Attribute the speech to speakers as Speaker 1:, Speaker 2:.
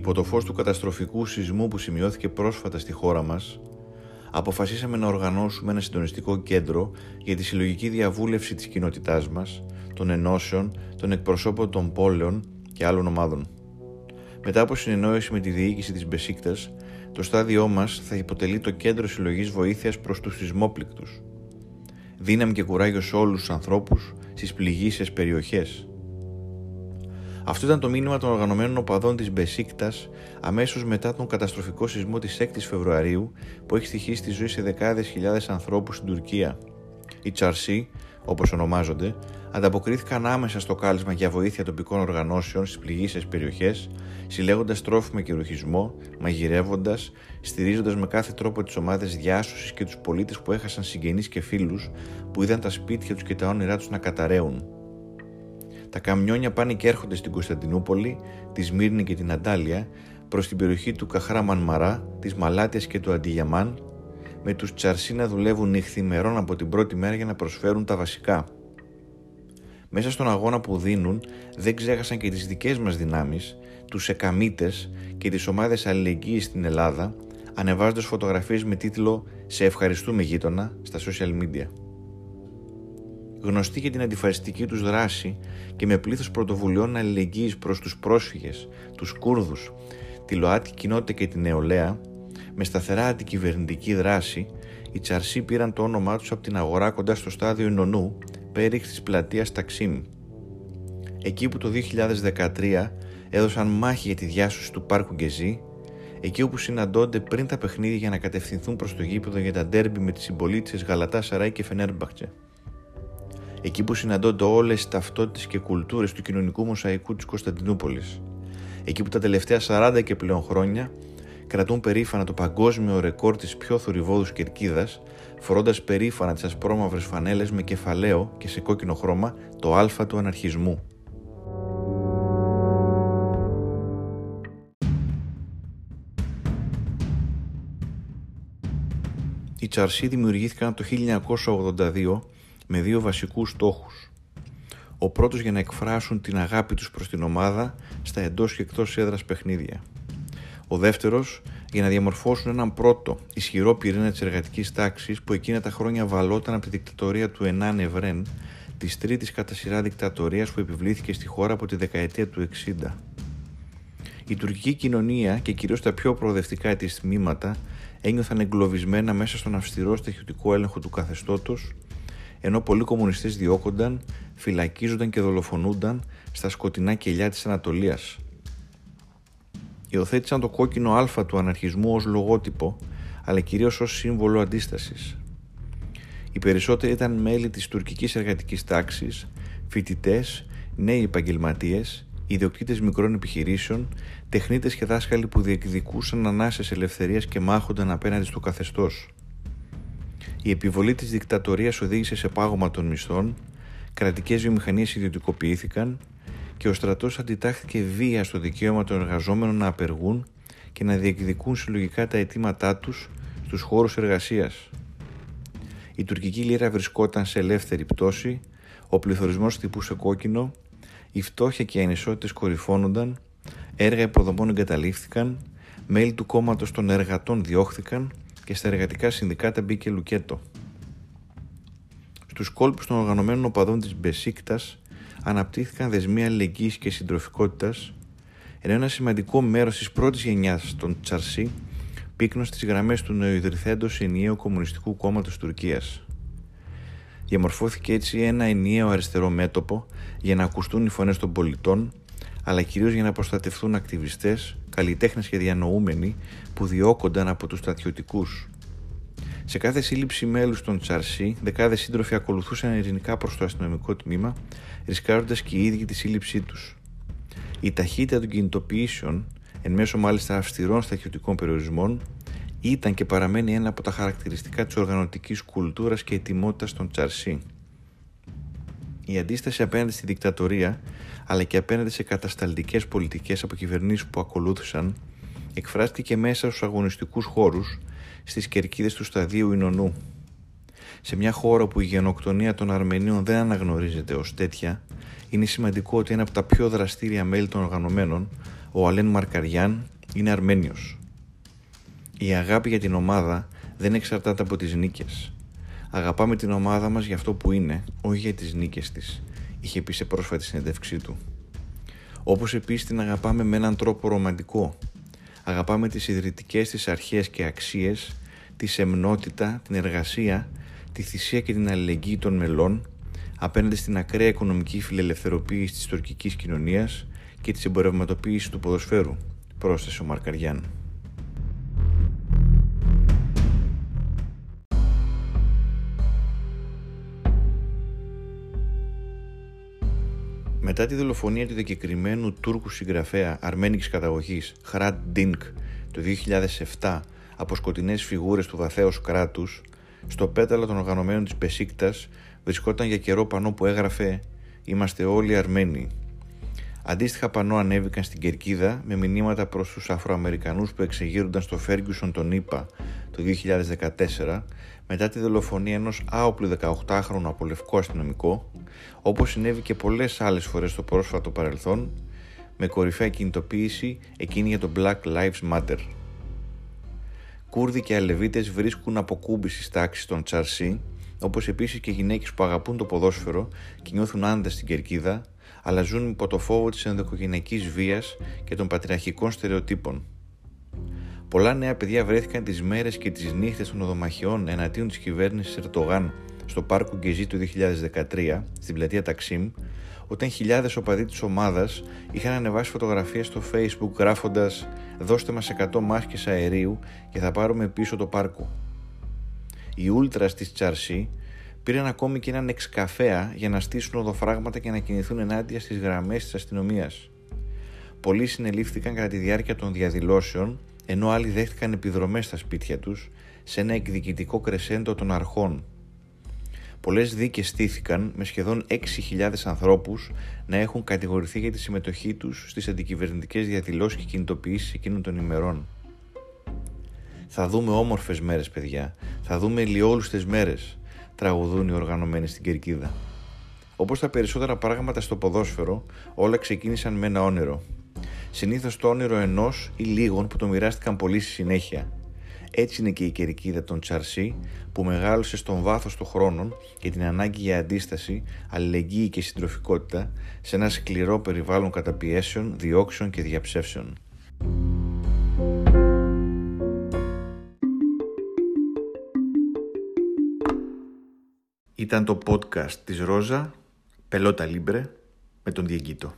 Speaker 1: Υπό το φως του καταστροφικού σεισμού που σημειώθηκε πρόσφατα στη χώρα μας, αποφασίσαμε να οργανώσουμε ένα συντονιστικό κέντρο για τη συλλογική διαβούλευση της κοινότητάς μας, των ενώσεων, των εκπροσώπων των πόλεων και άλλων ομάδων. Μετά από συνεννόηση με τη διοίκηση της Μπεσίκτας, το στάδιό μας θα υποτελεί το κέντρο συλλογής βοήθειας προς τους σεισμόπληκτους. Δύναμη και κουράγιο σε όλους τους ανθρώπους στις πληγήσεις περιοχές. Αυτό ήταν το μήνυμα των οργανωμένων οπαδών της Μπεσίκτας αμέσως μετά τον καταστροφικό σεισμό της 6ης Φεβρουαρίου που έχει στοιχήσει τη ζωή σε δεκάδες χιλιάδες ανθρώπους στην Τουρκία. Οι Τσαρσί, όπως ονομάζονται, ανταποκρίθηκαν άμεσα στο κάλεσμα για βοήθεια τοπικών οργανώσεων στις πληγήσεις περιοχές, συλλέγοντας τρόφιμα και ρουχισμό, μαγειρεύοντας, στηρίζοντας με κάθε τρόπο τις ομάδες διάσωσης και τους πολίτες που έχασαν συγγενείς και φίλους που είδαν τα σπίτια τους και τα όνειρά τους να καταραίουν. Τα καμιόνια πάνε και έρχονται στην Κωνσταντινούπολη, τη Σμύρνη και την Αντάλια προς την περιοχή του Καχράμαν Μαρά, της Μαλάτιας και του Αντιγιαμάν, με τους Τσαρσί να δουλεύουν νυχθημερών από την πρώτη μέρα για να προσφέρουν τα βασικά – μέσα στον αγώνα που δίνουν δεν ξέχασαν και τις δικές μας δυνάμεις, τους εκαμίτες και τις ομάδες αλληλεγγύης στην Ελλάδα, ανεβάζοντας φωτογραφίες με τίτλο «Σε ευχαριστούμε γείτονα» στα social media. Γνωστοί για την αντιφασιστική τους δράση και με πλήθος πρωτοβουλειών αλληλεγγύης προς τους πρόσφυγες, τους Κούρδους, τη ΛΟΑΤΚΙ κοινότητα και την νεολαία, με σταθερά αντικυβερνητική δράση, οι Τσαρσί πήραν το όνομά τους από την αγορά κοντά στο στάδιο Ινωνού πέριχ της πλατείας Ταξίμ. Εκεί που το 2013 έδωσαν μάχη για τη διάσωση του πάρκου Γκεζί, εκεί όπου συναντώνται πριν τα παιχνίδια για να κατευθυνθούν προς το γήπεδο για τα ντέρμπι με τις συμπολίτσες Γαλατά Σαράι και Φενέρμπαχτσε. Εκεί που συναντώνται όλες οι ταυτότητες και κουλτούρες του κοινωνικού μοσαϊκού της Κωνσταντινούπολης. Εκεί που τα τελευταία 40 και πλέον χρόνια κρατούν περήφανα το παγκόσμιο ρεκόρ της πιο θορυβόδους κερκίδας, φορώντας περήφανα τις ασπρόμαυρες φανέλες με κεφαλαίο και σε κόκκινο χρώμα το α του αναρχισμού. Οι Τσαρσί δημιουργήθηκαν από το 1982 με δύο βασικούς στόχους. Ο πρώτος για να εκφράσουν την αγάπη τους προς την ομάδα στα εντός και εκτός έδρας παιχνίδια. Ο δεύτερος για να διαμορφώσουν έναν πρώτο ισχυρό πυρήνα της εργατικής τάξης που εκείνα τα χρόνια βαλόταν από τη δικτατορία του Ενάν Ευρέν, της τρίτης κατά σειρά δικτατορίας που επιβλήθηκε στη χώρα από τη δεκαετία του 60. Η τουρκική κοινωνία και κυρίως τα πιο προοδευτικά της τμήματα ένιωθαν εγκλωβισμένα μέσα στον αυστηρό στοιχειωτικό έλεγχο του καθεστώτος, ενώ πολλοί κομμουνιστές διώκονταν, φυλακίζονταν και δολοφονούνταν στα σκοτεινά κελιά της Ανατολίας υιοθέτησαν το κόκκινο α του αναρχισμού ως λογότυπο, αλλά κυρίως ως σύμβολο αντίστασης. Οι περισσότεροι ήταν μέλη της τουρκικής εργατικής τάξης, φοιτητές, νέοι επαγγελματίες, ιδιοκτήτες μικρών επιχειρήσεων, τεχνίτες και δάσκαλοι που διεκδικούσαν ανάσες ελευθερίας και μάχονταν απέναντι στο καθεστώς. Η επιβολή της δικτατορίας οδήγησε σε πάγωμα των μισθών, κρατικές βιομηχανίες ιδιωτικοποιήθηκαν, και ο στρατός αντιτάχθηκε βία στο δικαίωμα των εργαζόμενων να απεργούν και να διεκδικούν συλλογικά τα αιτήματά τους στους χώρους εργασίας. Η τουρκική λίρα βρισκόταν σε ελεύθερη πτώση, ο πληθωρισμός χτυπούσε κόκκινο, η φτώχεια και οι ανισότητες κορυφώνονταν, έργα υποδομών εγκαταλείφθηκαν, μέλη του κόμματος των εργατών διώχθηκαν και στα εργατικά συνδικάτα μπήκε λουκέτο. Στους κόλπους των οργανωμένων οπαδών της Μπεσίκτας αναπτύχθηκαν δεσμοί αλληλεγγύης και συντροφικότητας, ενώ ένα σημαντικό μέρος της πρώτης γενιάς των Τσαρσί πύκνωσε στις γραμμές του νεοειδρυθέντος ενιαίου Κομμουνιστικού Κόμματος Τουρκίας. Διαμορφώθηκε έτσι ένα ενιαίο αριστερό μέτωπο για να ακουστούν οι φωνές των πολιτών, αλλά κυρίως για να προστατευτούν ακτιβιστές, καλλιτέχνες και διανοούμενοι που διώκονταν από τους στρατιωτικούς. Σε κάθε σύλληψη μέλους των Τσαρσί, δεκάδες σύντροφοι ακολουθούσαν ειρηνικά προς το αστυνομικό τμήμα, ρισκάροντας και οι ίδιοι τη σύλληψή τους. Η ταχύτητα των κινητοποιήσεων, εν μέσω μάλιστα αυστηρών στρατιωτικών περιορισμών, ήταν και παραμένει ένα από τα χαρακτηριστικά της οργανωτικής κουλτούρας και ετοιμότητας των Τσαρσί. Η αντίσταση απέναντι στη δικτατορία, αλλά και απέναντι σε κατασταλτικές πολιτικές από κυβερνήσεις που ακολούθησαν, εκφράστηκε μέσα στους αγωνιστικούς χώρους στις κερκίδες του σταδίου Ινωνού. Σε μια χώρα που η γενοκτονία των Αρμενίων δεν αναγνωρίζεται ως τέτοια, είναι σημαντικό ότι ένα από τα πιο δραστήρια μέλη των οργανωμένων, ο Αλέν Μαρκαριάν είναι Αρμένιος. Η αγάπη για την ομάδα δεν εξαρτάται από τις νίκες. Αγαπάμε την ομάδα μας για αυτό που είναι, όχι για τις νίκες της, είχε πει σε πρόσφατη συνέντευξή του. Όπως επίσης την αγαπάμε με έναν τρόπο ρομαντικό. Αγαπάμε τις ιδρυτικές της αρχές και αξίες, τη σεμνότητα, την εργασία, τη θυσία και την αλληλεγγύη των μελών απέναντι στην ακραία οικονομική φιλελευθεροποίηση της τουρκικής κοινωνίας και της εμπορευματοποίησης του ποδοσφαίρου, πρόσθεσε ο Μαρκαριάν. Μετά τη δολοφονία του διακεκριμένου Τούρκου συγγραφέα αρμένικης καταγωγής Χράτ Ντίνκ το 2007 από σκοτεινές φιγούρες του βαθέως κράτους, στο πέταλο των οργανωμένων της Πεσίκτας βρισκόταν για καιρό πανό που έγραφε «Είμαστε όλοι Αρμένοι». Αντίστοιχα πανό ανέβηκαν στην Κερκίδα με μηνύματα προς τους Αφροαμερικανούς που εξεγείρονταν στο Φέργκουσον τον ΗΠΑ το 2014 μετά τη δολοφονία ενός άοπλου 18χρονου από λευκό αστυνομικό, όπως συνέβη και πολλές άλλες φορές στο πρόσφατο παρελθόν, με κορυφαία κινητοποίηση εκείνη για το Black Lives Matter. Κούρδοι και Αλεβίτες βρίσκουν αποκούμπηση στις τάξεις των Τσαρσί, όπως επίσης και γυναίκες που αγαπούν το ποδόσφαιρο και νιώθουν άνετα στην κερκίδα, αλλά ζουν υπό το φόβο της ενδοκογενειακής βίας και των πατριαρχικών στερεοτύπων. Πολλά νέα παιδιά βρέθηκαν τις μέρες και τις νύχτες των οδομαχιών εναντίον της κυβέρνησης Ερτογάν στο πάρκο Γκεζί του 2013 στην πλατεία Ταξίμ, όταν χιλιάδες οπαδοί της ομάδας είχαν ανεβάσει φωτογραφίες στο Facebook γράφοντας Δώστε μας 100 μάσκε αερίου και θα πάρουμε πίσω το πάρκο. Οι ούλτρας της Τσαρσί πήραν ακόμη και έναν εξκαφέα για να στήσουν οδοφράγματα και να κινηθούν ενάντια στις γραμμές της αστυνομίας. Πολλοί συνελήφθηκαν κατά τη διάρκεια των διαδηλώσεων ενώ άλλοι δέχτηκαν επιδρομές στα σπίτια τους σε ένα εκδικητικό κρεσέντο των αρχών. Πολλές δίκες στήθηκαν με σχεδόν 6.000 ανθρώπους να έχουν κατηγορηθεί για τη συμμετοχή τους στις αντικυβερνητικές διαδηλώσεις και κινητοποιήσεις εκείνων των ημερών. Θα δούμε όμορφες μέρες παιδιά, θα δούμε ηλιόλουστες μέρες, τραγουδούν οι οργανωμένοι στην Κερκίδα. Όπως τα περισσότερα πράγματα στο ποδόσφαιρο, όλα ξεκίνησαν με ένα όνειρο, συνήθως το όνειρο ενός ή λίγων που το μοιράστηκαν πολύ στη συνέχεια. Έτσι είναι και η κερκίδα των Τσαρσί που μεγάλωσε στον βάθος των χρόνων και την ανάγκη για αντίσταση, αλληλεγγύη και συντροφικότητα σε ένα σκληρό περιβάλλον καταπιέσεων, διώξεων και διαψεύσεων. Ήταν το podcast της Ρόζα, Πελότα Λίμπρε, με τον Διεγκύτο.